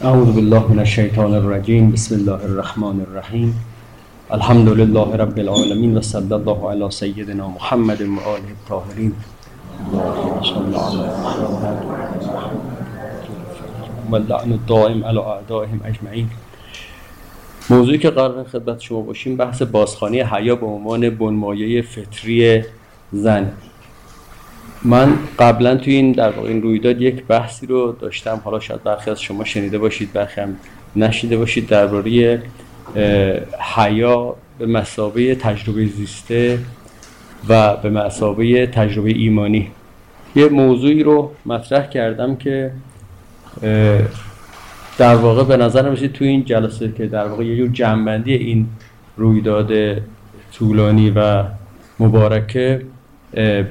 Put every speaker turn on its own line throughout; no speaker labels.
اعوذ بالله من الشیطان الرجیم بسم الله الرحمن الرحیم الحمد لله رب العالمین و صلی الله علی سیدنا محمد و آله الطاهرین و لعن الدائم علی اعدائهم اجمعین موضوعی که قرار خدمت شما باشیم بحث بازخانی حیا به عنوان بنمایه فطری زن. من قبلا توی این در واقع این رویداد یک بحثی رو داشتم. حالا شاید برخی از شما شنیده باشید برخی هم نشیده باشید درباره حیا به مسابه تجربه زیسته و به مسابه تجربه ایمانی. یه موضوعی رو مطرح کردم که در واقع به نظر میسید توی این جلسه که در واقع یه جور جنبندی این رویداد طولانی و مبارکه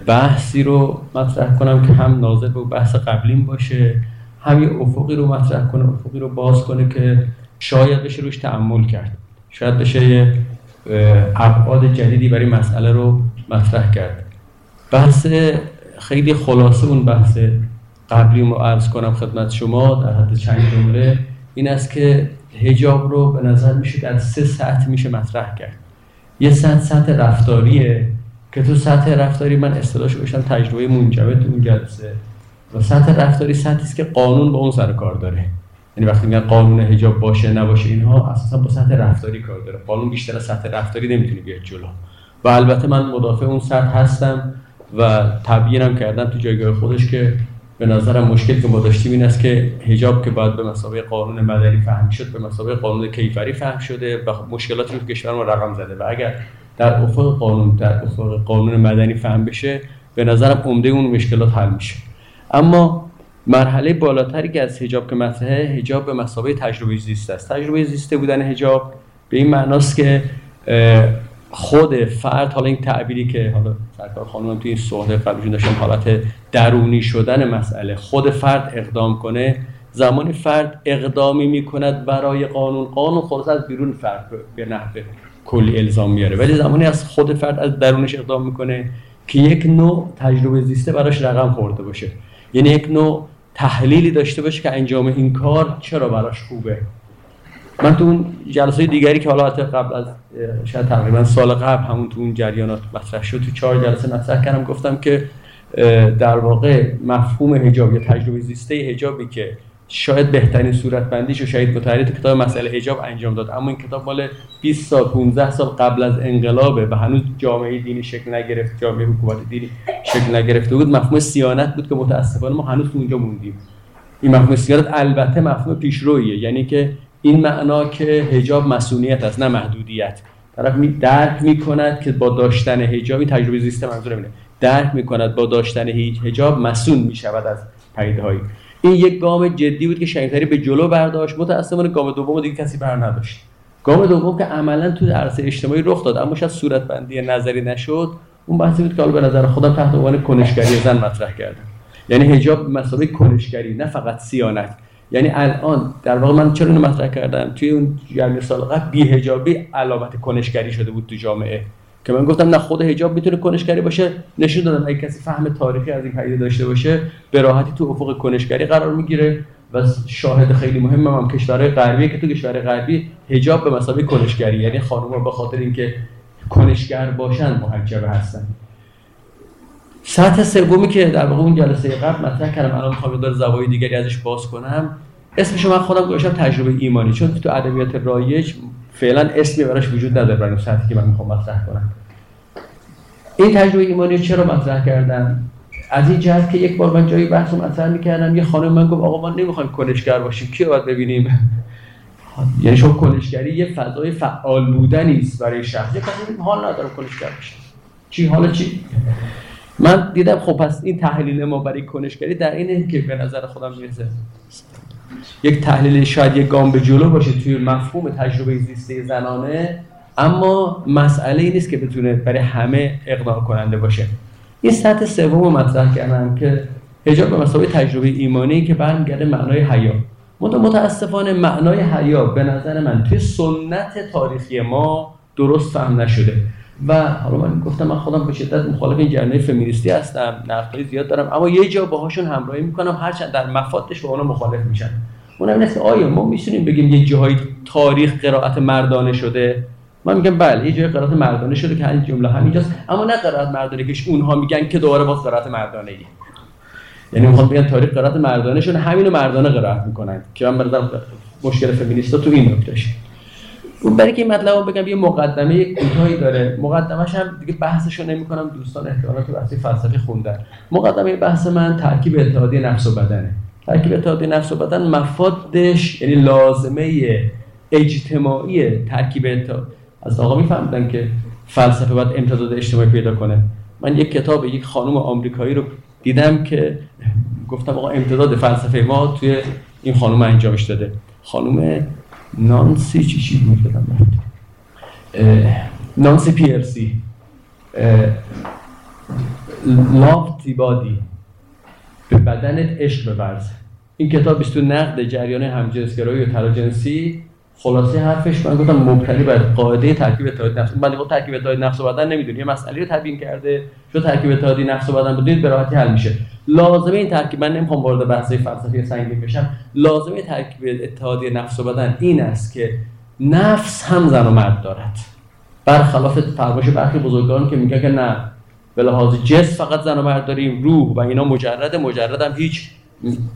بحثی رو مطرح کنم که هم ناظر به بحث قبلیم باشه هم یه افقی رو مطرح کنه افقی رو باز کنه که شاید بشه روش تعمل کرد. شاید بشه یه ابعاد جدیدی برای مسئله رو مطرح کرد. بحث خیلی خلاصه اون بحث قبلی رو عرض کنم خدمت شما در حد چند جمله. این است که هجاب رو به نظر میشه در سه سطح میشه مطرح کرد. یه سطح سطح رفتاریه. که تو سطح رفتاری من اصطلاحش بشم تجربه تو اون جلسه. و سطح رفتاری سطحی است که قانون با اون سر کار داره. یعنی وقتی میگن قانون حجاب باشه نباشه اینها اساسا با سطح رفتاری کار داره. قانون بیشتر از سطح رفتاری نمی‌تونه بیاد جلو. و البته من مدافع اون سطح هستم و تبیینم کردم تو جایگاه خودش که به نظرم مشکل که ما داشتیم این است که حجاب که باید به مسابقه قانون مدنی فهم شد به مسابقه قانون کیفری فهم شده و مشکلاتی رو کشور ما رقم زده. و اگر در افق قانون در افق قانون مدنی فهم بشه به نظرم عمده اون مشکلات حل میشه. اما مرحله بالاتری که از حجاب که مطرحه حجاب به مسابقه تجربه زیسته است. تجربه زیسته بودن حجاب به این معناست که خود فرد حالا این تعبیری که حالا سرکار خانم توی این صحبت قبلشون داشتن حالت درونی شدن مسئله. خود فرد اقدام کنه. زمانی فرد اقدامی می‌کند برای قانون قانون خلاص از بیرون فرد به نحوه کلی الزام میاره. ولی زمانی از خود فرد از درونش اقدام می‌کنه که یک نوع تجربه زیسته براش رقم خورده باشه. یعنی یک نوع تحلیلی داشته باشه که انجام این کار چرا براش خوبه. من تو اون جلسه دیگری که حالا قبل از شاید تقریبا سال قبل همون تو اون جریانات مطرح شد تو چهار جلسه مطرح کردم گفتم که در واقع مفهوم حجاب یا تجربه زیسته حجابی که شاید بهترین صورت بندیش و شاید متحری تو کتاب مسئله حجاب انجام داد. اما این کتاب مال 20 سال 15 سال قبل از انقلابه و هنوز جامعه دینی شکل نگرفت جامعه حکومت دینی شکل نگرفته بود. مفهوم سیانت بود که متاسفانه ما هنوز اونجا موندیم. این مفهوم سیانت البته مفهوم پیشرویه یعنی که این معنا که حجاب مسئولیت است نه محدودیت. طرف می درک می‌کند که با داشتن حجابی تجربه زیسته منظور درک می‌کند با داشتن حجاب مسئول می‌شود از پیدهایی این یک گام جدی بود که شهیدتری به جلو برداشت. متأسفانه گام دوم دیگه کسی بر نداشت. گام دوم که عملا تو عرصه اجتماعی رخ داد اما شاید صورت بندی نظری نشد اون بحثی بود که به نظر خودم تحت عنوان کنشگری زن مطرح کردم. یعنی حجاب مسابقه کنشگری نه فقط سیانت. یعنی الان در واقع من چرا اینو مطرح کردم؟ توی اون جمعی سال قبل بی حجابی علامت کنشگری شده بود تو جامعه. که من گفتم نه خود حجاب می‌تونه کنشگری باشه. نشون دادم اگه کسی فهم تاریخی از این پدیده داشته باشه به راحتی تو افق کنشگری قرار می‌گیره و شاهد خیلی مهم هم, هم کشورهای غربی که تو کشورهای غربی حجاب به مسابقه کنشگری یعنی خانم‌ها به خاطر اینکه کنشگر باشن محجبه هستن. سطح سومی که در واقع اون جلسه قبل مطرح کردم الان می‌خوام داره زوایای دیگری ازش باز کنم. اسمش من خودم گذاشتم تجربه ایمانی چون تو ادبیات رایج فعلا اسمی براش وجود نداره برای سطحی که من می‌خوام مطرح کنم. این تجربه ایمانی چرا مطرح کردم از این جهت که یک بار من جایی بحث مطرح می‌کردم یه خانم من گفت آقا ما نمی‌خوایم کنشگر باشیم کی باید ببینیم؟ یعنی شما کنشگری یه فضای فعال بودنی است برای شخص. یه کسی حال نداره کنشگر باشه چی؟ حالا چی؟ من دیدم خب پس این تحلیل ما برای کنشگری در اینه که به نظر خودم می‌رسه. یک تحلیل شاید یک گام به جلو باشه توی مفهوم تجربه زیسته زنانه اما مسئله ای نیست که بتونه برای همه اقناع کننده باشه. این سطح سوم مطرح کردم که حجاب به مسابقه تجربه ایمانی که برمیگرده معنای حیا. متاسفانه معنای حیا به نظر من توی سنت تاریخی ما درست فهم نشده. و حالا من گفتم من خودم به شدت مخالف این جریان فمینیستی هستم نقدای زیاد دارم اما یه جا باهاشون همراهی می‌کنم هرچند در مفادش با اونا مخالف میشن. اونم اینه آیا ما می‌تونیم بگیم یه جاهای تاریخ قرائت مردانه شده؟ من میگم بله یه جای قرائت مردانه شده که همین جمله همینجاست اما نه قرائت مردانه که اونها میگن که دوباره باز قرائت مردانه ای. یعنی می‌خوام بگن تاریخ قرائت مردانه شون همینو مردانه قرائت می‌کنن که من برادر مشکل فمینیستا تو این نکتهش برای که مطلب بگم یه مقدمه کوتاهی داره. مقدمش هم دیگه بحثشو نمی‌کنم دوستان احتمالاً تو بحث فلسفی خوندن. مقدمه بحث من ترکیب اتحادیه نفس و بدنه. ترکیب اتحادیه نفس و بدن مفادش یعنی لازمه اجتماعی ترکیب اتحاد. از آقا میفهمیدن که فلسفه باید امتداد اجتماعی پیدا کنه. من یک کتاب یک خانم آمریکایی رو دیدم که گفتم آقا امتداد فلسفه ما توی این خانم انجامش داده. خانم نانسی چی چی بود نانسی پیرسی لاف تیبادی به بدنت عشق بورز. این کتاب تو نقد جریان همجنسگرایی و تراجنسی. خلاصه حرفش من گفتم مبتنی بر قاعده ترکیب اتحاد نفس من گفتم ترکیب اتحاد نفس و بدن نمی‌دونی. یه مسئله رو تبیین کرده. شو ترکیب اتحادی نفس و بدن بودید به راحتی حل میشه. لازمه این ترکیب من نمی‌خوام وارد بحث فلسفی سنگین بشم. لازمه ترکیب اتحادی نفس و بدن این است که نفس هم زن و مرد دارد. برخلاف فرمایش برخی بزرگان که میگن که نه. به لحاظ جس فقط زن و مرد داریم. روح و اینا مجرد مجرد هم هیچ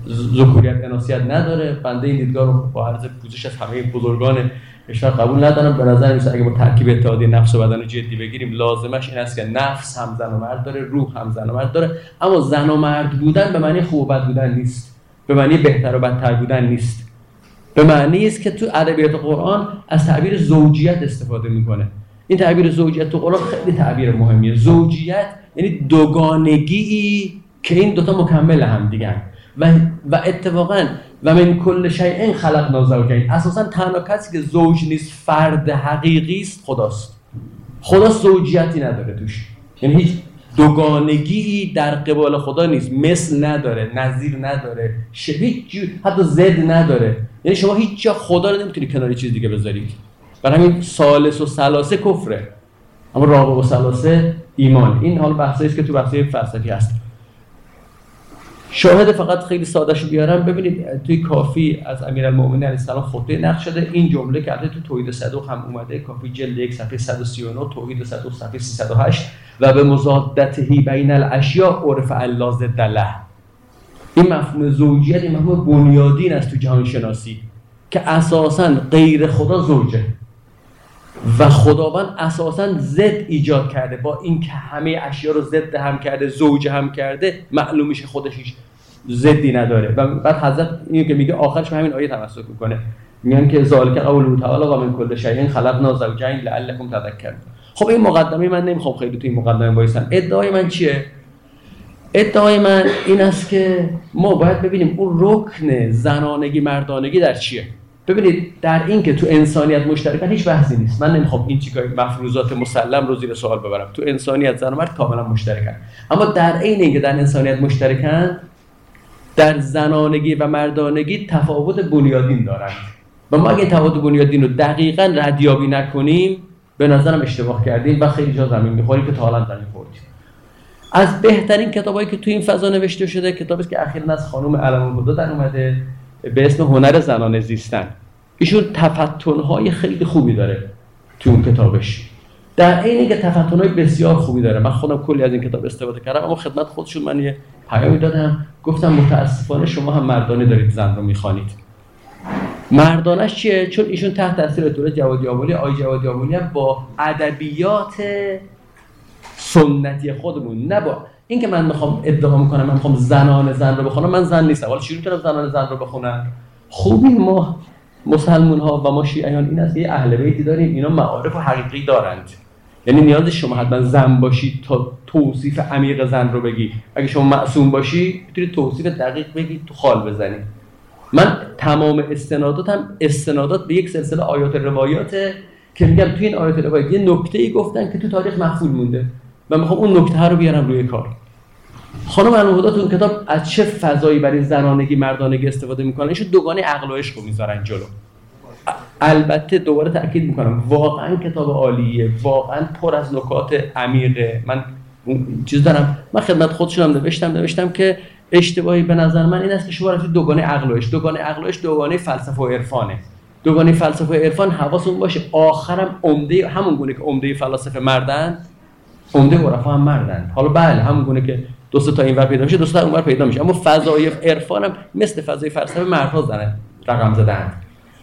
ذکوریت اناسیت نداره. بنده این دیدگاه رو با عرض پوزش از همه بزرگان کشور قبول ندارم. به نظر میسه اگه با ترکیب اتحادی نفس و بدن جدی بگیریم لازمش این است که نفس هم زن و مرد داره روح هم زن و مرد داره. اما زن و مرد بودن به معنی خوب و بد بودن نیست. به معنی بهتر و بدتر بودن نیست. به معنی است که تو ادبیات قرآن از تعبیر زوجیت استفاده می‌کنه. این تعبیر زوجیت تو قرآن خیلی تعبیر مهمیه. زوجیت یعنی دوگانگی که این دوتا مکمل هم دیگه و, و اتفاقا و من کل این خلق نازوجین اساسا تنها کسی که زوج نیست فرد حقیقی است خداست. خدا زوجیتی نداره توش. یعنی هیچ دوگانگی در قبال خدا نیست. مثل نداره نظیر نداره هیچ حتی زد نداره. یعنی شما هیچ جا خدا رو نمی‌تونی کنار چیز دیگه بذارید برای همین سالس و سلاسه کفره. اما رابع و سلاسه ایمان. این حال بحثی است که تو بحثی فلسفی هست. شاهد فقط خیلی سادهش بیارم ببینید توی کافی از امیرالمومنین علیه السلام خطبه نقش شده. این جمله که تو توحید صدوق هم اومده. کافی جلد یک صفحه 139 توحید صدوق صفحه 308 و به مزادته بین الاشیا عرف الله ضد این مفهوم زوجیت این مفهوم بنیادین است تو جهان شناسی که اساسا غیر خدا زوجه. و خداوند اساسا زد ایجاد کرده. با اینکه همه اشیا رو ضد هم کرده زوج هم کرده معلوم میشه خودش هیچ ضدی نداره. و بعد حضرت اینو که میگه آخرش همین آیه تمسک می‌کنه. میگن که ذالک قول تعالی و من کل شیء خلقنا زوجین لعلکم تذکرون. خب این مقدمه من نمی‌خوام خیلی تو این مقدمه وایسم. ادعای من چیه؟ ادعای من این است که ما باید ببینیم اون رکن زنانگی مردانگی در چیه. ببینید در این که تو انسانیت مشترکن هیچ بحثی نیست. من نمی‌خوام این چیکار مفروضات مسلم رو زیر سوال ببرم. تو انسانیت زن و مرد کاملا مشترکن. اما در عین اینکه در انسانیت مشترکن در زنانگی و مردانگی تفاوت بنیادین دارند و ما اگه تفاوت بنیادین رو دقیقا ردیابی نکنیم به نظرم اشتباه کردیم و خیلی جا زمین می‌خوریم که تا حالا زمین خوردیم. از بهترین کتابایی که تو این فضا نوشته شده کتابی که اخیرا از خانم علم در اومده. به اسم هنر زنانه زیستن. ایشون تفتنهای خیلی خوبی داره تو اون کتابش. در عین که تفتنهای بسیار خوبی داره. من خودم کلی از این کتاب استفاده کردم اما خدمت خودشون من یه پیامی دادم. گفتم متاسفانه شما هم مردانه دارید زن رو می‌خوانید. مردانش چیه؟ چون ایشون تحت تاثیر دوره جوادی آمولی آی جوادی با ادبیات سنتی خودمون نه این که من می‌خوام ادعا می‌کنم من می‌خوام زنان زن رو بخونم من زن نیستم. حالا چجوری کنم زنان زن رو بخونم؟ خوبی ما مسلمون ها و ما شیعیان این است یه اهل بیتی داریم. اینا معارف و حقیقی دارند. یعنی نیاز شما حتما زن باشی تا توصیف عمیق زن رو بگی. اگه شما معصوم باشی می‌تونی توصیف دقیق بگی تو خال بزنی. من تمام استناداتم استنادات به یک سلسله آیات روایات که میگم توی این آیات روایات یه نکته ای گفتن که تو تاریخ محفول مونده. و می‌خوام اون نکته رو بیارم روی کار. خانم الهدا تو کتاب از چه فضایی برای زنانگی مردانگی استفاده می‌کنن؟ ایشون دوگانه عقل و عشق رو می‌ذارن جلو. البته دوباره تاکید می‌کنم واقعا کتاب عالیه واقعا پر از نکات عمیقه. من چیز دارم من خدمت خودشونم نوشتم نوشتم که اشتباهی به نظر من این است که شما رفتی دوگانه عقل و عشق. دوگانه عقل و عشق دوگانه فلسفه و عرفانه. دوگانه فلسفه و عرفان حواستون باشه. آخرم عمده همون گونه که عمده فلاسفه مردن عمده عرفا هم مردن. حالا بله همون گونه که دو تا اینور پیدا میشه دو تا اونور پیدا میشه. اما فضای عرفان هم مثل فضای فلسفه مردها زنه رقم زدن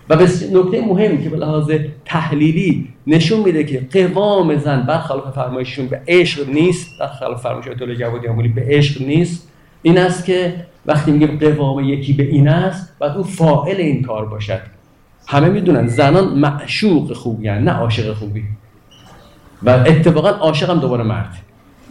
و به نکته مهمی که به لحاظ تحلیلی نشون میده که قوام زن برخلاف فرمایششون به عشق نیست برخلاف فرمایش آیت جوادی امولی به عشق نیست. این است که وقتی میگیم قوام یکی به این است بعد او فاعل این کار باشد. همه می‌دونن زنان معشوق خوبی نه عاشق خوبی. و اتفاقا عاشق هم دوباره مرد.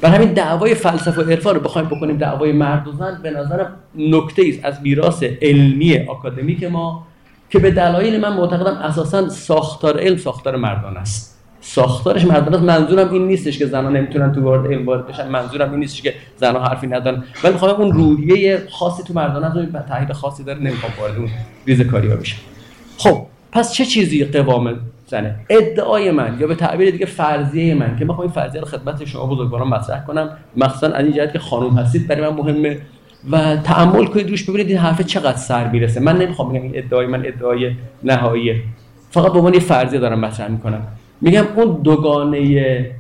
و همین دعوای فلسفه و عرفان رو بخوایم بکنیم دعوای مرد و زن به نظرم نکته است از میراث علمی آکادمیک ما که به دلایل من معتقدم اساسا ساختار علم ساختار مردان است. ساختارش مردان است. منظورم این نیستش که زنان نمی‌تونن تو وارد علم وارد بشن. منظورم این نیستش که زنان حرفی ندارن. ولی می‌خوام اون روحیه خاصی تو مردان است و تحلیل خاصی داره نمی‌خوام وارد اون ریز کاری بشم. خب پس چه چیزی قوام زنه. ادعای من یا به تعبیر دیگه فرضیه من که می‌خوام این فرضیه رو خدمت شما بزرگواران مطرح کنم مخصوصا از این جهت که خانم هستید برای من مهمه و تعمل کنید روش ببینید این حرف چقدر سر می‌رسه. من نمی‌خوام بگم این ادعای من ادعای نهاییه فقط به عنوان یه فرضیه دارم مطرح می‌کنم. میگم اون دوگانه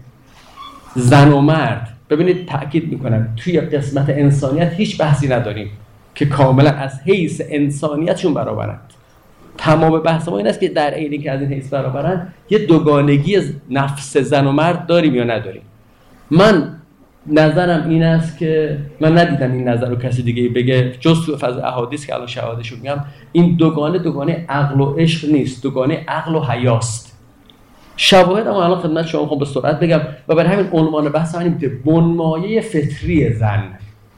زن و مرد ببینید تاکید می‌کنم توی قسمت انسانیت هیچ بحثی نداریم که کاملا از حیث انسانیتشون برابرند. تمام بحث ما این است که در عین که از این حیث برابرند یه دوگانگی نفس زن و مرد داریم یا نداریم؟ من نظرم این است که من ندیدم این نظر رو کسی دیگه بگه جز تو فضل احادیث که الان شهادش میگم. این دوگانه دوگانه عقل و عشق نیست دوگانه عقل و حیاست. شواهد اما الان خدمت شما خب به سرعت بگم و برای همین عنوان بحث من که بنمایه فطری زن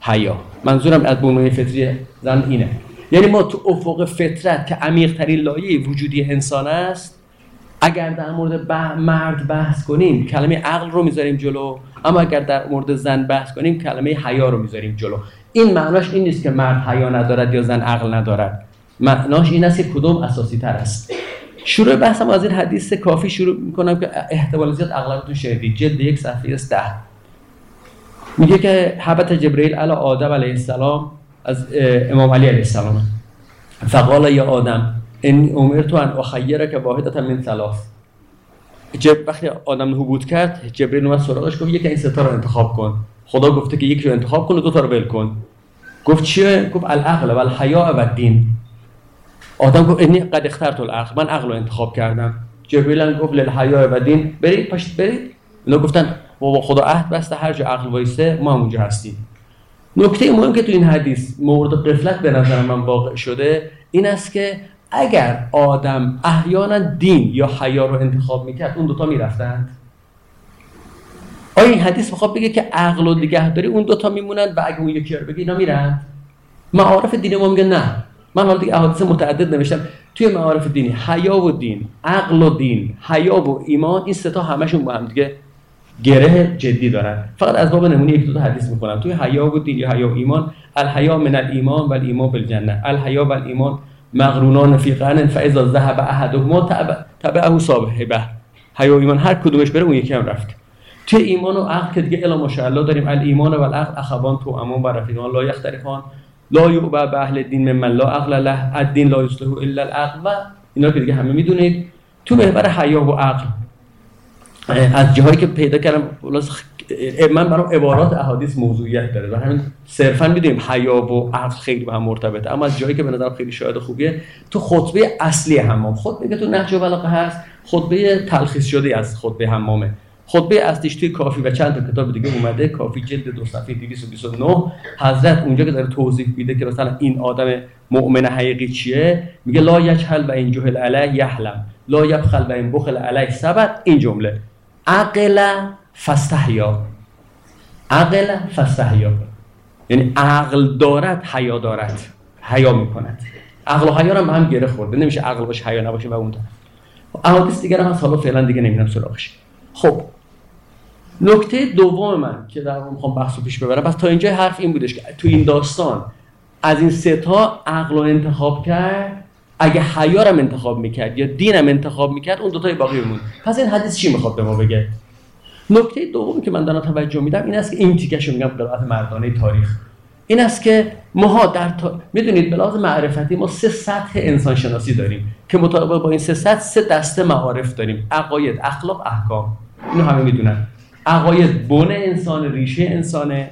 حیا. منظورم از بنمایه فطری زن اینه. یعنی ما تو افق فطرت که عمیق ترین لایه وجودی انسان است اگر در مورد مرد بحث کنیم کلمه عقل رو می‌ذاریم جلو اما اگر در مورد زن بحث کنیم کلمه حیا رو می‌ذاریم جلو. این معناش این نیست که مرد حیا ندارد یا زن عقل ندارد. معناش این است که کدوم اساسی تر است. شروع بحثم از این حدیث کافی شروع می‌کنم که احتمال زیاد اغلبتون شنیدید. جلد یک صفحه است ده. میگه که حبت جبرئیل علی آدم علیه السلام از امام علی علیه السلام. فقال یا آدم این عمر تو ان اخیره که واحدت من ثلاث. جب وقتی آدم حبوط کرد جبرئیل اومد سراغش گفت یکی این ستا رو انتخاب کن. خدا گفته که یکی رو انتخاب کن و دو تا رو ول کن. گفت چیه؟ گفت العقل و الحیا و الدین. آدم گفت انی قد اخترت العقل من عقل رو انتخاب کردم. جبرئیل گفت للحیا و دین برید پشت برید. اینا گفتن بابا خدا عهد بسته هر جا عقل وایسه ما اونجا هستیم. نکته مهم که تو این حدیث مورد قفلت به نظر من واقع شده این است که اگر آدم احیانا دین یا حیا رو انتخاب می‌کرد اون دوتا می‌رفتند. این حدیث می‌خواد بگه که عقل و نگهداری اون دوتا میمونند و اگه اون یکی رو بگه اینا میرن؟ معارف دین ما میگه نه. من حالا دیگه احادیث متعدد نوشتم. توی معارف دینی حیا و دین عقل و دین حیا و ایمان این سه تا همشون با هم دیگه گره جدی دارن. فقط از باب نمونه یک دو تا حدیث می‌کنم توی حیا و دین یا حیا و ایمان الحیا من الایمان و الایمان بالجنه الحیا و الایمان مغرونان فی قرن فاذا ذهب احدهما تبعه صاحبه. حیا ایمان هر کدومش بره اون یکی هم رفت. توی ایمان و عقل که دیگه الا ماشاءالله داریم. الایمان و العقل اخوان تو امان و رفیقان لا یختلفان. لا یعبا به اهل دین من لا عقل له الدین لا یصلح الا العقل. و اینا که دیگه همه می‌دونید. تو محور حیا و عقل از جاهایی که پیدا کردم من برام عبارات احادیث موضوعیت داره و همین صرفا می‌دونیم حیا و عقل خیلی به هم مرتبطه. اما از جایی که به نظر خیلی شاید خوبیه تو خطبه اصلی حمام خطبه که تو نهج و بلاغه هست خطبه تلخیص شده از خطبه حمامه. خطبه اصلیش توی کافی و چند تا کتاب دیگه اومده کافی جلد دو صفحه 229 حضرت اونجا که داره توضیح میده که مثلا این آدم مؤمن حقیقی چیه میگه لا یجهل و این جهل علی یحلم. لا یبخل و این بخل علی سبت این جمله. عقل فستحیا عقل فستحیا یعنی عقل دارد حیا دارد. حیا می‌کند. عقل و حیا هم هم گره خورده. نمیشه عقل باشه حیا نباشه و اون احادیث دیگر هم حالا فعلا دیگه نمی‌دونم سراغش. خب. نکته دوم من که در می‌خوام بحث پیش ببرم. پس تا اینجا حرف این بودش که تو این داستان از این سه تا عقل رو انتخاب کرد اگه حیارم انتخاب می‌کرد یا دینم انتخاب می‌کرد اون دوتای باقی بمون پس این حدیث چی می‌خواد به ما بگه؟ نکته دومی که من دارم توجه میدم این است که این تیکش میگم قرائت مردانه تاریخ. این است که ماها در تا... می‌دونید به معرفتی ما سه سطح انسان شناسی داریم که مطابق با این سه سطح سه دسته معارف داریم. عقاید اخلاق احکام. اینو همه می‌دونن. عقاید بن انسان ریشه انسانه.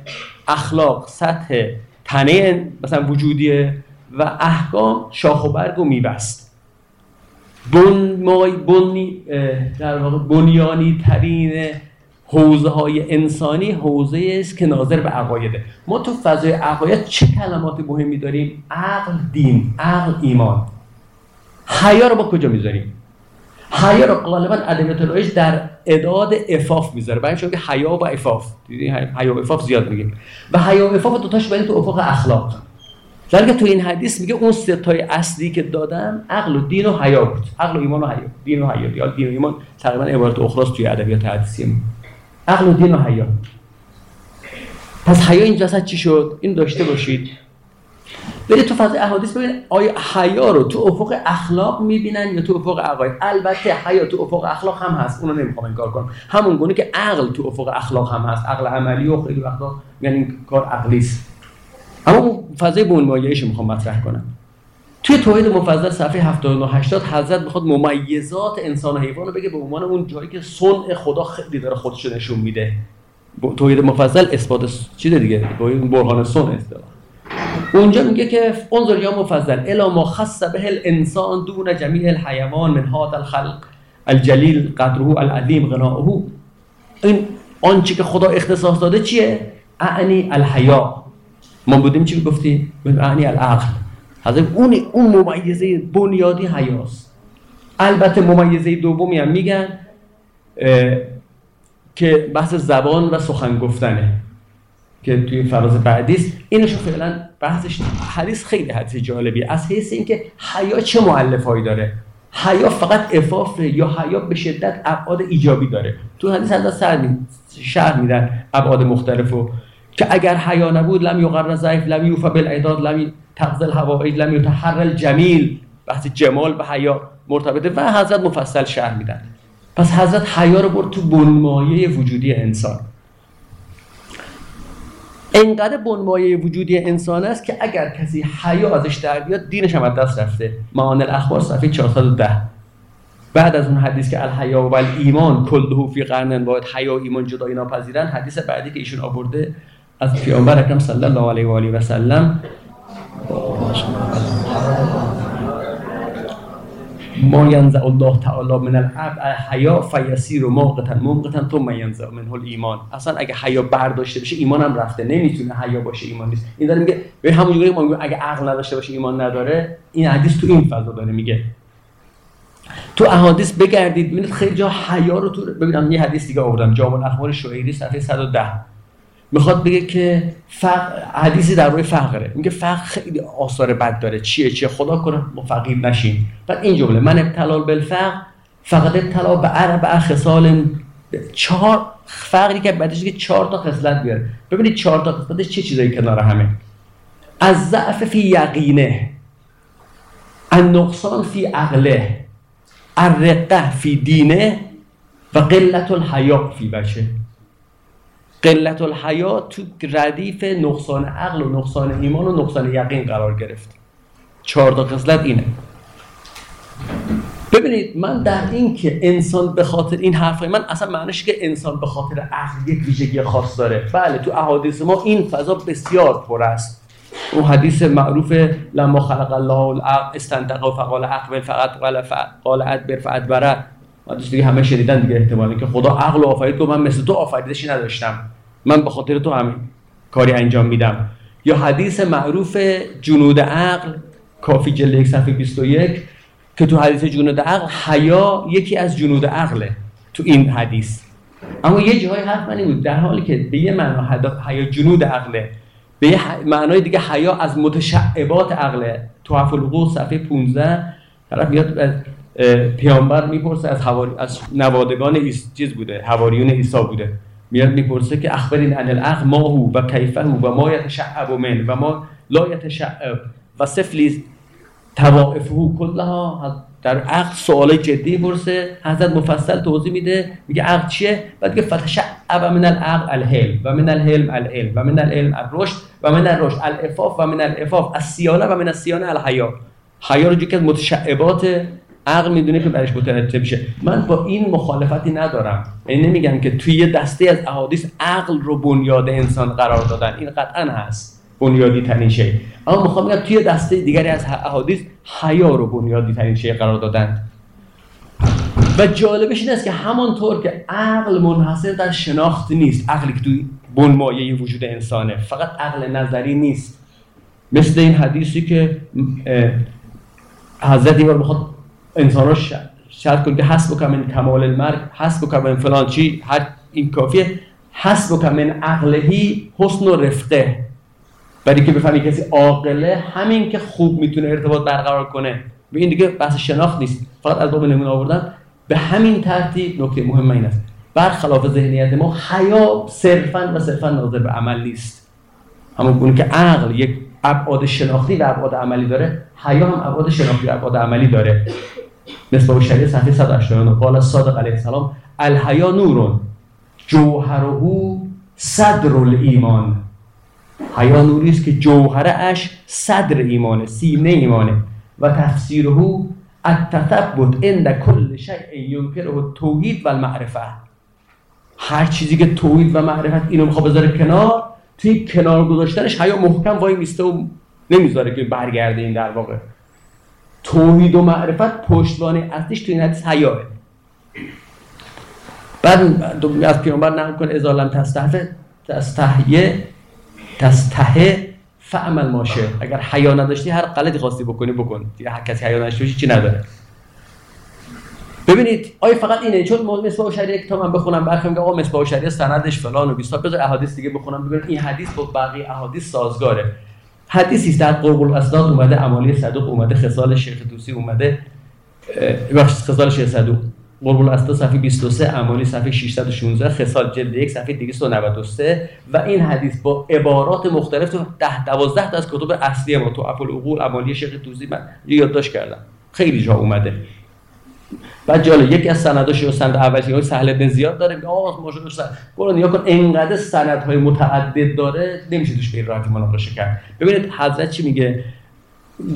اخلاق سطح تنه مثلا وجودیه. و احکام شاخ و برگ و میوست بن مای بنی در واقع بنیانی ترین حوزه های انسانی حوزه است که ناظر به عقایده. ما تو فضای عقاید چه کلمات مهمی داریم؟ عقل دین عقل ایمان. حیا رو با کجا می‌ذاریم؟ حیا رو غالبا ادبیات الهیش در اداد افاف می‌ذاره. برای که حیا و افاف. حیا و افاف زیاد میگیم. و حیا و افاف دو تاش تو افق اخلاق. در تو این حدیث میگه اون ستای اصلی که دادم عقل و دین و حیا بود. عقل و ایمان و حیا. دین و حیا. یا دین و ایمان تقریبا عبارت اخراست توی ادبیات حدیثی عقل و دین و حیا. پس حیا این جسد چی شد؟ این داشته باشید. برید تو فضای احادیث ببینید آیا حیا رو تو افق اخلاق می‌بینن یا تو افق عقاید؟ البته حیا تو افق اخلاق هم هست. اونو نمی‌خوام انکار کنم. همون گونه که عقل تو افق اخلاق هم هست. عقل عملی و خیلی وقتا یعنی کار عقلی است اما فضای بنمایه‌ایش می‌خوام مطرح کنم. توی توحید مفضل صفحه 79 80 حضرت می‌خواد ممیزات انسان و حیوان رو بگه به عنوان اون جایی که صنع خدا خیلی داره خودش رو نشون میده. توحید مفضل اثبات چیز دیگه؟ برهان صنع اصطلاح. اونجا میگه که انظر یا مفضل الا ما خص به الانسان دون جمیع الحیوان من هذا الخلق الجلیل قدره العظیم غناؤه. این آنچه که خدا اختصاص داده چیه؟ اعنی الحیا. ما بودیم چی گفتی اعنی العقل. حضرت اون اون ممیزه بنیادی حیاست. البته ممیزه دومی هم میگن که بحث زبان و سخن گفتنه که توی فراز بعدیست اینشو فعلا بحثش حدیث خیلی حدیث جالبی از حیث اینکه حیا چه هایی داره؟ حیا فقط افاف یا حیا به شدت ابعاد ایجابی داره؟ تو حدیث حضرت سر شهر میدن ابعاد مختلفو که اگر حیا نبود لم یقر ضعیف لم یوفا بالعداد لم تغزل هوایی لم یتحر الجمیل. وقتی جمال به حیا مرتبطه و حضرت مفصل شهر میدن پس حضرت حیا رو برد تو بنمایه وجودی انسان. انقدر بنمایه وجودی انسان است که اگر کسی حیا ازش در بیاد دینش هم دست رفته. معان الاخبار صفحه 410 بعد از اون حدیث که الحیا و ایمان کله فی قرن باید حیا و ایمان جدایی ناپذیرن حدیث بعدی که ایشون آورده از پیامبر اکرم صلی الله علیه و آله و سلم. ما ینزع الله تعالی من العبد حیا فیسیر موقتا موقتا ثم ینزع منه ایمان اصلا اگه حیا برداشته بشه ایمان هم رفته. نمی‌تونه حیا باشه ایمان نیست. این داره میگه به همونجوری ما اگه عقل نداشته باشه ایمان نداره. این حدیث تو این فضا داره میگه. تو احادیث بگردید ببینید خیلی جا حیا رو تو ببینم یه حدیث دیگه آوردم. جامع الاخبار شعیری صفحه 110 می‌خواد بگه که فقر حدیثی در روی فقره میگه فقر خیلی آثار بد داره. چیه چیه؟ خدا کنه ما فقیر نشیم. بعد این جمله من ابتلال بالفقر فقط ابتلا به عرب خصال. چهار فقری که بعدش که چهار تا خصلت بیاره. ببینید چهار تا خصلتش چه چیزایی کنار همه؟ از ضعف فی یقینه النقصان فی عقله الرقه فی دینه و قلت الحیا فی بچه قلت الحیا تو ردیف نقصان عقل و نقصان ایمان و نقصان یقین قرار گرفت. چهار تا خصلت اینه. ببینید من در این که انسان به خاطر این حرفای من اصلا معنیش که انسان به خاطر عقل یک ویژگی خاص داره. بله تو احادیث ما این فضا بسیار پر است. اون حدیث معروف لما خلق الله العقل استنطق و فقال عقل فقط قال قال ادبر فادبره. دیگه همه شنیدن دیگه احتمالی که خدا عقل آفرید تو من مثل تو آفریدشی نداشتم. من به خاطر تو همین کاری انجام میدم. یا حدیث معروف جنود عقل کافی جلد یک صفحه 21 که تو حدیث جنود عقل حیا یکی از جنود عقله تو این حدیث. اما یه جای حرف من بود در حالی که به یه معنا حیا جنود عقله به یه معنای دیگه حیا از متشعبات عقله. تو حفل صفحه 15 طرف میاد پیامبر می‌پرسه از حواری از نوادگان ایس چیز بوده حواریون عیسی بوده. میاد می‌پرسه که اخبرین عن العقل ما هو و کیفه و ما یتشعب من و ما لا یتشعب. و سفلی توائفه کلها در عقل سوال جدی برسه حضرت مفصل توضیح میده میگه عقل چیه؟ بعد میگه فتش و من العقل الحلم و من الحلم العلم و من العلم الرشد و من الرشد الافاف و من الافاف السیانه و من السیانه الحیا. حیا رو که متشعبات عقل می‌دونه که برش مترتب میشه من با این مخالفتی ندارم. یعنی نمیگم که توی یه دسته از احادیث عقل رو بنیاد انسان قرار دادن. این قطعا هست. بنیادی ترین شی. اما می‌خوام بگم توی دسته دیگری از احادیث حیا رو بنیادی ترین شی قرار دادن. و جالبش این است که همانطور که عقل منحصر در شناخت نیست عقلی که توی بنمایه وجود انسانه فقط عقل نظری نیست. مثل این حدیثی که حضرت بار بخواد انسان رو شرط کنید که حسب من کمال المرگ حسب من فلان چی هر این کافیه. حسب من عقلهی حسن و رفقه. برای که بفهمی کسی عاقله همین که خوب می‌تونه ارتباط برقرار کنه. به این دیگه بحث شناخت نیست. فقط از باب نمونه آوردن به همین ترتیب نکته مهم این است. برخلاف ذهنیت ما حیا صرفا و صرفا ناظر به عمل نیست. همون که عقل یک ابعاد شناختی و ابعاد عملی داره حیا هم ابعاد شناختی و ابعاد عملی داره. مثل شریعه صفحه 189 قال صادق علیه السلام الحیا نورون جوهره صدر الایمان حیا نوری است که جوهره اش صدر ایمانه سینه ایمانه. و تفسیره التثبت عند کل شیء ینکره توحید و المعرفه. هر چیزی که توحید و معرفت اینو می‌خواد بذاره کنار توی کنار گذاشتنش حیا محکم وای میسته و نمی‌ذاره که برگرده این در واقع. توحید و معرفت پشتوانه اصلیش توی این حدیث حیاه بعد از پیامبر نقل کن ازالم تستحفه تستحیه تستحه فعمل ماشه اگر حیا نداشتی هر غلطی خواستی بکنی بکن. هر کسی حیا نداشته چی نداره؟ ببینید آیا فقط اینه؟ چون مصباح شریعه کتاب من بخونم برخی میگه آقا مصباح شریعه سندش فلان و بیستا بذار احادیث دیگه بخونم ببینید این حدیث با بقیه احادیث سازگاره. حدیثی است در قرب الاسناد اومده امالی صدوق اومده خصال شیخ دوسی اومده. بخش خصال شیخ صدوق. قرب الاسناد صفحه 23 امالی صفحه 616 خصال جلد 1 صفحه 293 و این حدیث با عبارات مختلف تو 10 12 تا از کتب اصلی ما تو اپل عقول امالی شیخ دوسی من یادداشت کردم. خیلی جا اومده. بعد جالب یکی از سنداش یا سند اولی های سهل بن زیاد داره میگه آقا ماجرا سند برو نیا کن انقدر سندهای متعدد داره نمیشه توش به راحتی مناقشه کرد. ببینید حضرت چی میگه؟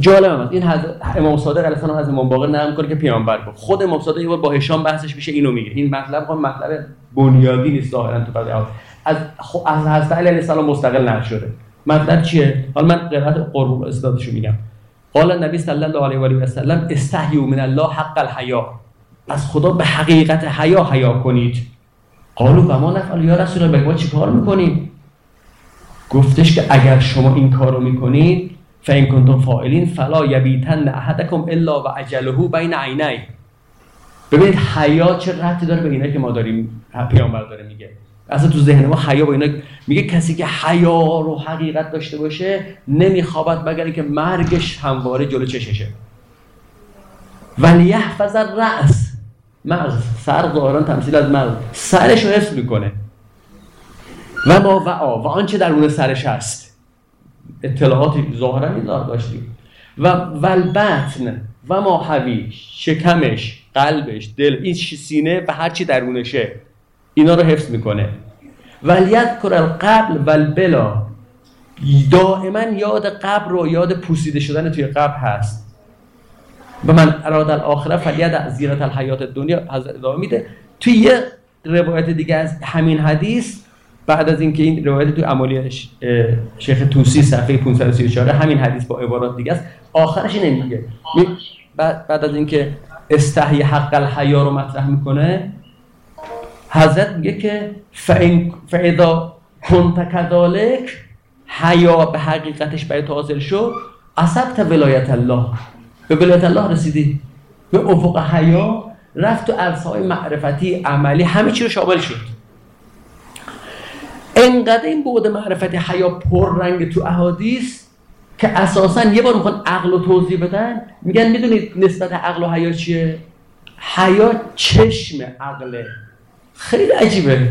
جالب این حضرت امام صادق علیه السلام از امام باقر نقل کنه که پیامبر گفت خود امام صادق یه بار با هشام بحثش میشه اینو میگه. این مطلب خب مطلب بنیادی نیست ظاهرا تو بعضی از از حضرت علی علیه السلام مستقل نقل شده. مطلب چیه؟ حالا من قرائت قرب استادشو میگم. قال النبی صلی الله علیه و آله و سلم استحیوا من الله حق الحیا. از خدا به حقیقت حیا حیا کنید. قالو و ما نفعل. یا رسول الله ما چیکار می‌کنیم؟ گفتش که اگر شما این کارو می‌کنید فین کنتم فاعلین فلا یبیتن احدکم الا و عجله بین عینی ببینید حیا چه ربطی داره به اینا که ما داریم پیامبر داره میگه. اصلا تو ذهن ما حیا با اینا میگه کسی که حیا رو حقیقت داشته باشه نمیخوابد مگر اینکه مرگش همواره جلو چششه. ولی یحفظ رأس مغز. سر ظاهرا تمثیل از مغز. سرش رو حفظ می‌کنه. و ما و آ و آنچه در اون سرش هست اطلاعاتی ظاهرا این داشتیم و ولبتن و ما حوی شکمش قلبش دل. این سینه و هرچی درونشه. اینا رو حفظ می‌کنه. ولیت کرل قبل ولبلا دائما یاد قبر رو یاد پوسیده شدن توی قبر هست. و من اراد الاخره فلید زیرت الحیات دنیا حضرت ادامه میده. توی یه روایت دیگه از همین حدیث بعد از اینکه این روایت توی عمالی شیخ توسی صفحه 534 همین حدیث با عبارات دیگه است. آخرش نمیگه بعد, بعد از اینکه استحی حق الحیا رو مطرح می‌کنه حضرت میگه که فعدا کنت کذالک حیا به حقیقتش برای حاصل شد اصبت ولایت الله. به ولایت الله رسیدی. به افق حیا رفت تو عرصه معرفتی عملی همه چی رو شامل شد. انقدر این بعد معرفتی حیا پر رنگ تو احادیث که اساسا یه بار می‌خوان عقل رو توضیح بدن. میگن می‌دونید نسبت عقل و حیا چیه؟ حیا چشم عقله. خیلی عجیبه.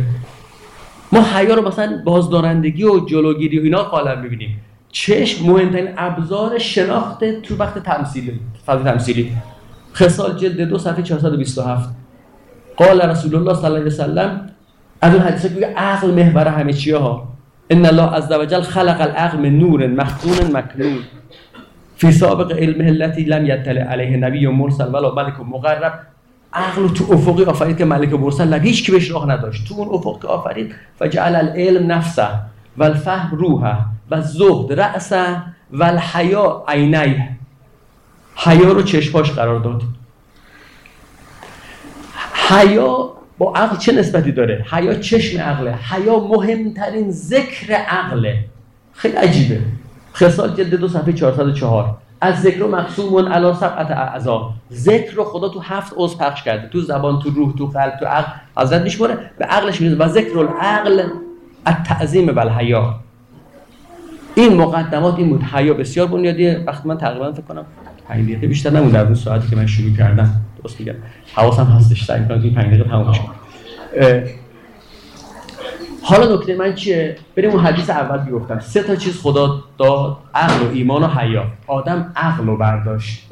ما حیا رو مثلا بازدارندگی و جلوگیری و اینا قالب می‌بینیم. چشم مهمترین ابزار شناخت تو وقت تمثیلی فضل تمثیلی. خصال جلد دو صفحه 427 قال رسول الله صلی الله علیه وسلم از اون حدیثه که عقل محور همه چیه ها ان الله عز وجل خلق العقل من نور مخزون مکنون. فی سابق علم التي لم يطلع علیه نبی مرسل ولا ملک مقرب. عقل تو افقی آفرید که ملک مرسل نبی هیچ کی بهش راه نداشت. تو اون افق که آفرید فجعل العلم نفسه و الفهم روحه و زهد رأسه و الحیا عینیه. حیا رو چشماش قرار داد. حیا با عقل چه نسبتی داره؟ حیا چشم عقله حیا مهمترین ذکر عقله. خیلی عجیبه. خصال جلد دو صفحه 404 از ذکر مقسوم علا سبعت اعضا. ذکر رو خدا تو هفت عضو پخش کرده. تو زبان تو روح تو قلب تو عقل. حضرت میشماره به عقلش می‌رسه. و ذکر العقل التعظیم بالحیا این مقدمات این بود. حیا بسیار بنیادیه. وقتی من تقریبا فکر کنم 5 دقیقه بیشتر نمون در اون ساعتی که من شروع کردم. درست میگم. حواسم هستش. سعی کنم این 5 دقیقه تموم حالا نکته من چیه؟ بریم اون حدیث اول بیفتم سه تا چیز خدا داد عقل و ایمان و حیا. آدم عقل رو برداشت.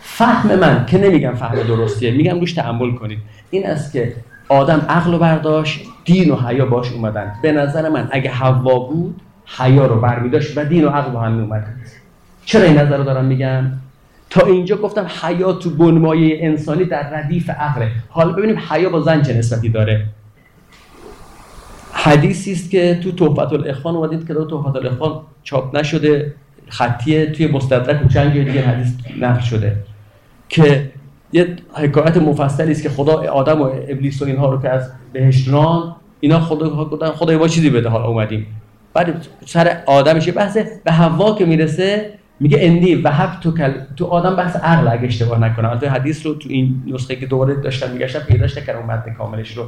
فهم من که نمیگم فهم درستیه میگم روش تحمل کنید. این است که آدم عقل رو برداشت دین و حیا باش اومدن. به نظر من اگه حوا بود حیا رو برمیداشت و دین و عقل با هم اومدن. چرا این نظر رو دارم میگم؟ تا اینجا گفتم حیا تو بنمایه انسانی در ردیف عقله. حالا ببینیم حیا با زن چه نسبتی داره. حدیثی است که تو تحفت الاخوان اومدید که تحفت الاخوان چاپ نشده خطیه توی مستدرک و چند جای دیگه حدیث نقل شده. که یه حکایت مفصلی است که خدا آدم و ابلیس و اینها رو که از بهشت ران اینا خدا خدا خدا ما چیزی بده حالا اومدیم. بعد سر آدمش بحثه به هوا که می‌رسه میگه اندی و هب تو کل... تو آدم بحث عقل اگه اشتباه نکنم. البته حدیث رو تو این نسخه که دوباره داشتم میگشتم پیداش نکردم متن کاملش رو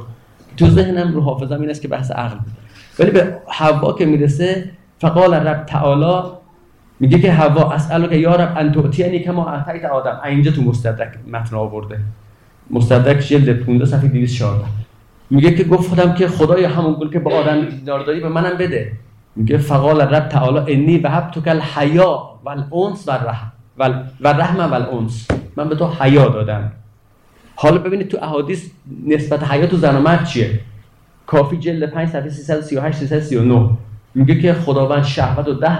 تو ذهنم رو حافظم این است که بحث عقل بود. ولی به حوا که می‌رسه فقال رب تعالی میگه که حوا اسالو که یا رب ان تعطینی کما اعطیت آدم. اینجا تو مستدرک متن آورده. مستدرک جلد 15 صفحه 214 میگه که گفتم که خدای همون گونه که به آدم دار دادی به منم بده. میگه فقال رب تعالی انی وهبتک الحیا والانس والرحم. والرحم والانس. من به تو حیا دادم. حالا ببینید تو احادیث نسبت حیات و زن و مرد چیه؟ کافی جلد 5 صفحه 338 339 میگه که خداوند شهوت و ده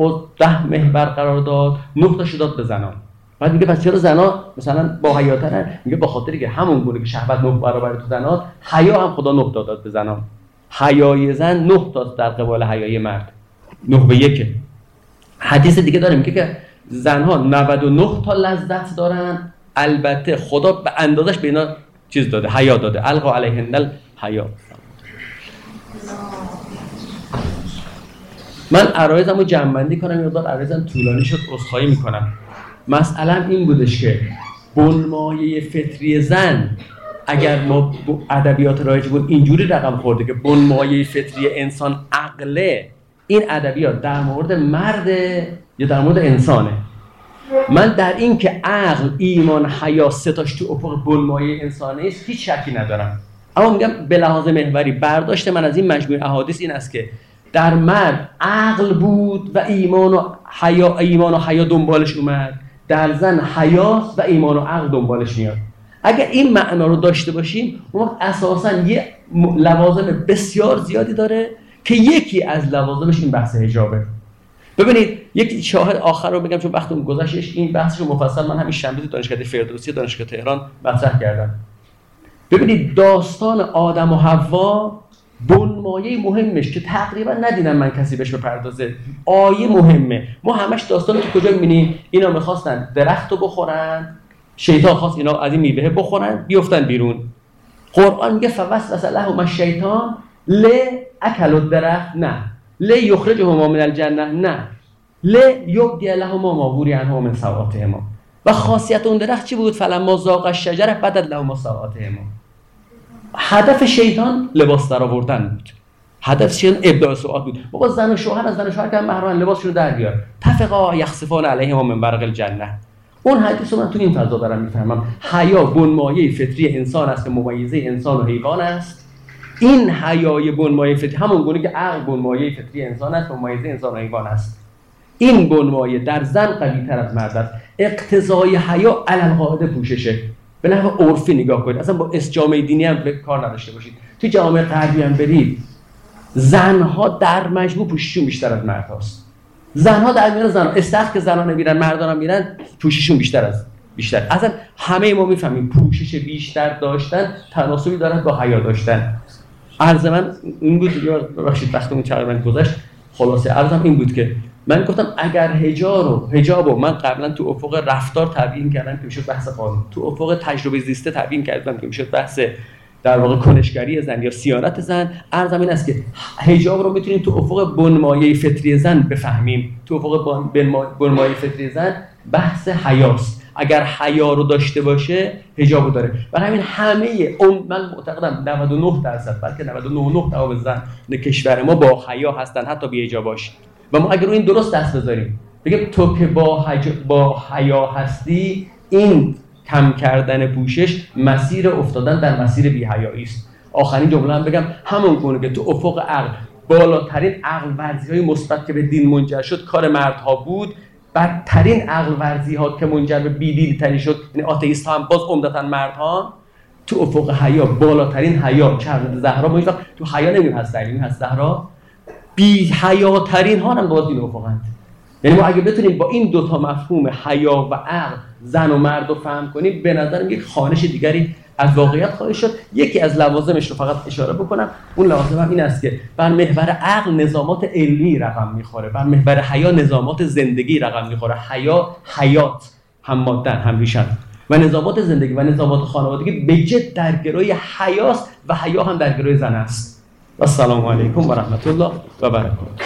و ده محور قرار داد تاشو داد به زنان. بعد میگه پس چرا زنا مثلا با حیاتن؟ میگه با خاطری که همون گونه که شهوت نه برابر تو زنان حیا هم خدا نه داد به زنان. حیای زن نه تا در قبال حیای مرد. نه به یکه. حدیث دیگه داره میگه که زنها 99 تا لذت دارن البته خدا به اندازش به اینا چیز داده حیا داده. القا علیهن حیا. من عرایزم رو جمعبندی کنم یه دار عرایزم طولانی شد اصخایی می‌کنم. مسئله این بودش که بنمایه فطری زن اگر ما ادبیات رایج بود اینجوری رقم خورده که بنمایه فطری انسان عقله این ادبیات در مورد مرد یا در مورد انسانه؟ من در این که عقل ایمان حیا ستاش تو افق بنمایه انسانه است هیچ شکی ندارم. اما میگم به لحاظ محوری برداشت من از این مجموعه احادیث این است که در مرد عقل بود و ایمان و حیا ایمان و حیا دنبالش اومد. در زن حیاس و ایمان و عقل دنبالش میاد. اگر این معنا رو داشته باشیم اون اساسا یه لوازم بسیار زیادی داره که یکی از لوازمش این بحث حجابه. ببینید یک شاهد آخر رو بگم چون وقتم گذشتش این بحث رو مفصل من همین شنبه دانشگاه فردوسی دانشگاه تهران مطرح کردم. ببینید داستان آدم و حوا بنمایه مهمش که تقریبا ندیدم من کسی بهش بپردازه. آیه مهمه. ما همش داستان تو کجا می‌بینیم اینا می‌خواستن درخت رو بخورن شیطان خواست اینا از این میوه بخورن بیفتن بیرون. قرآن میگه فوسوس لهم الشیطان ل اکل درخت نه. ل یخرجهما من الجنه نه. ل یبدی لهما ما بوری عنها من سواتهما. و خاصیت اون درخت چی بود؟ فلما زاق الشجره بدت لهما سواتهما. هدف شیطان لباس در آوردن بود. هدف شیطان ابداع سوال بود. بابا زن و شوهر از زن و شوهر که محرمان لباسشون در بیار. تفقا یخصفان علیهما من برق الجنه اون حدیث رو من تو این فضا دارم می‌فهمم. حیا بنمایه فطری انسان است که ممیزه انسان و حیوان است. این حیای بنمایه فطری همون گونه که عقل بنمایه فطری انسان است و ممیزه انسان حیوان است. این بنمایه در زن قوی تر از مرد است. اقتضای حیا علل قاعده پوششه. به نحو عرفی نگاه کنید. اصلا با اس دینی هم به کار نداشته باشید. تو جامعه غربی هم برید. زنها در مجموع پوششون بیشتر از مرد هاست. زنها در میان زنها استخ که زنها نمیرن مردان هم میرن پوششون بیشتر از بیشتر. اصلا همه ما می‌فهمیم پوشش بیشتر داشتن تناسبی دارن با حیا داشتن. عرض من این بود ببخشید وقتمون تقریبا گذشت. خلاصه عرضم این بود که من گفتم اگر هجاب و هجاب و من قبلا تو افق رفتار تبیین کردم که می‌شد بحث قانون. تو افق تجربه زیسته تبیین کردم که می‌شد بحث در واقع کنشگری زن یا سیانت زن. ارزم این است که هجاب رو می‌تونیم تو افق بنمایه فطری زن بفهمیم. تو افق بنمایه فطری زن بحث حیاست. اگر حیا رو داشته باشه هجاب داره. و همین همه اون من معتقدم 99 درصد بلکه 99 درصد زن کشور ما با حیا هستن حتی بی باشه و ما اگر این درست دست بذاریم بگیم تو که با, حج... با حیا هستی این کم کردن پوشش مسیر افتادن در مسیر بیهیایی است. آخرین جمله هم بگم همون گونه که تو افق عقل بالاترین عقل ورزی های مثبت که به دین منجر شد کار مردها بود بدترین عقل ورزی ها که منجر به بیدیل تری شد یعنی آتئیست ها هم باز عمدتا مردها تو افق حیا بالاترین حیا چه زهرا ما تو حیا نمیگیم هست هست زهرا. بی حیاترین ها هم باز این افقند یعنی ما اگه بتونیم با این دوتا مفهوم حیا و عقل زن و مرد رو فهم کنیم به نظرم یک خانش دیگری از واقعیت خواهد شد. یکی از لوازمش رو فقط اشاره بکنم. اون لوازم هم این است که بر محور عقل نظامات علمی رقم می‌خوره. بر محور حیا نظامات زندگی رقم می‌خوره. حیا حیات هم مادن هم ریشن و نظامات زندگی و نظامات خانوادگی به جد در گروی حیاست و حیا هم در گروی زن است. و السلام علیکم و رحمت الله و برکاته.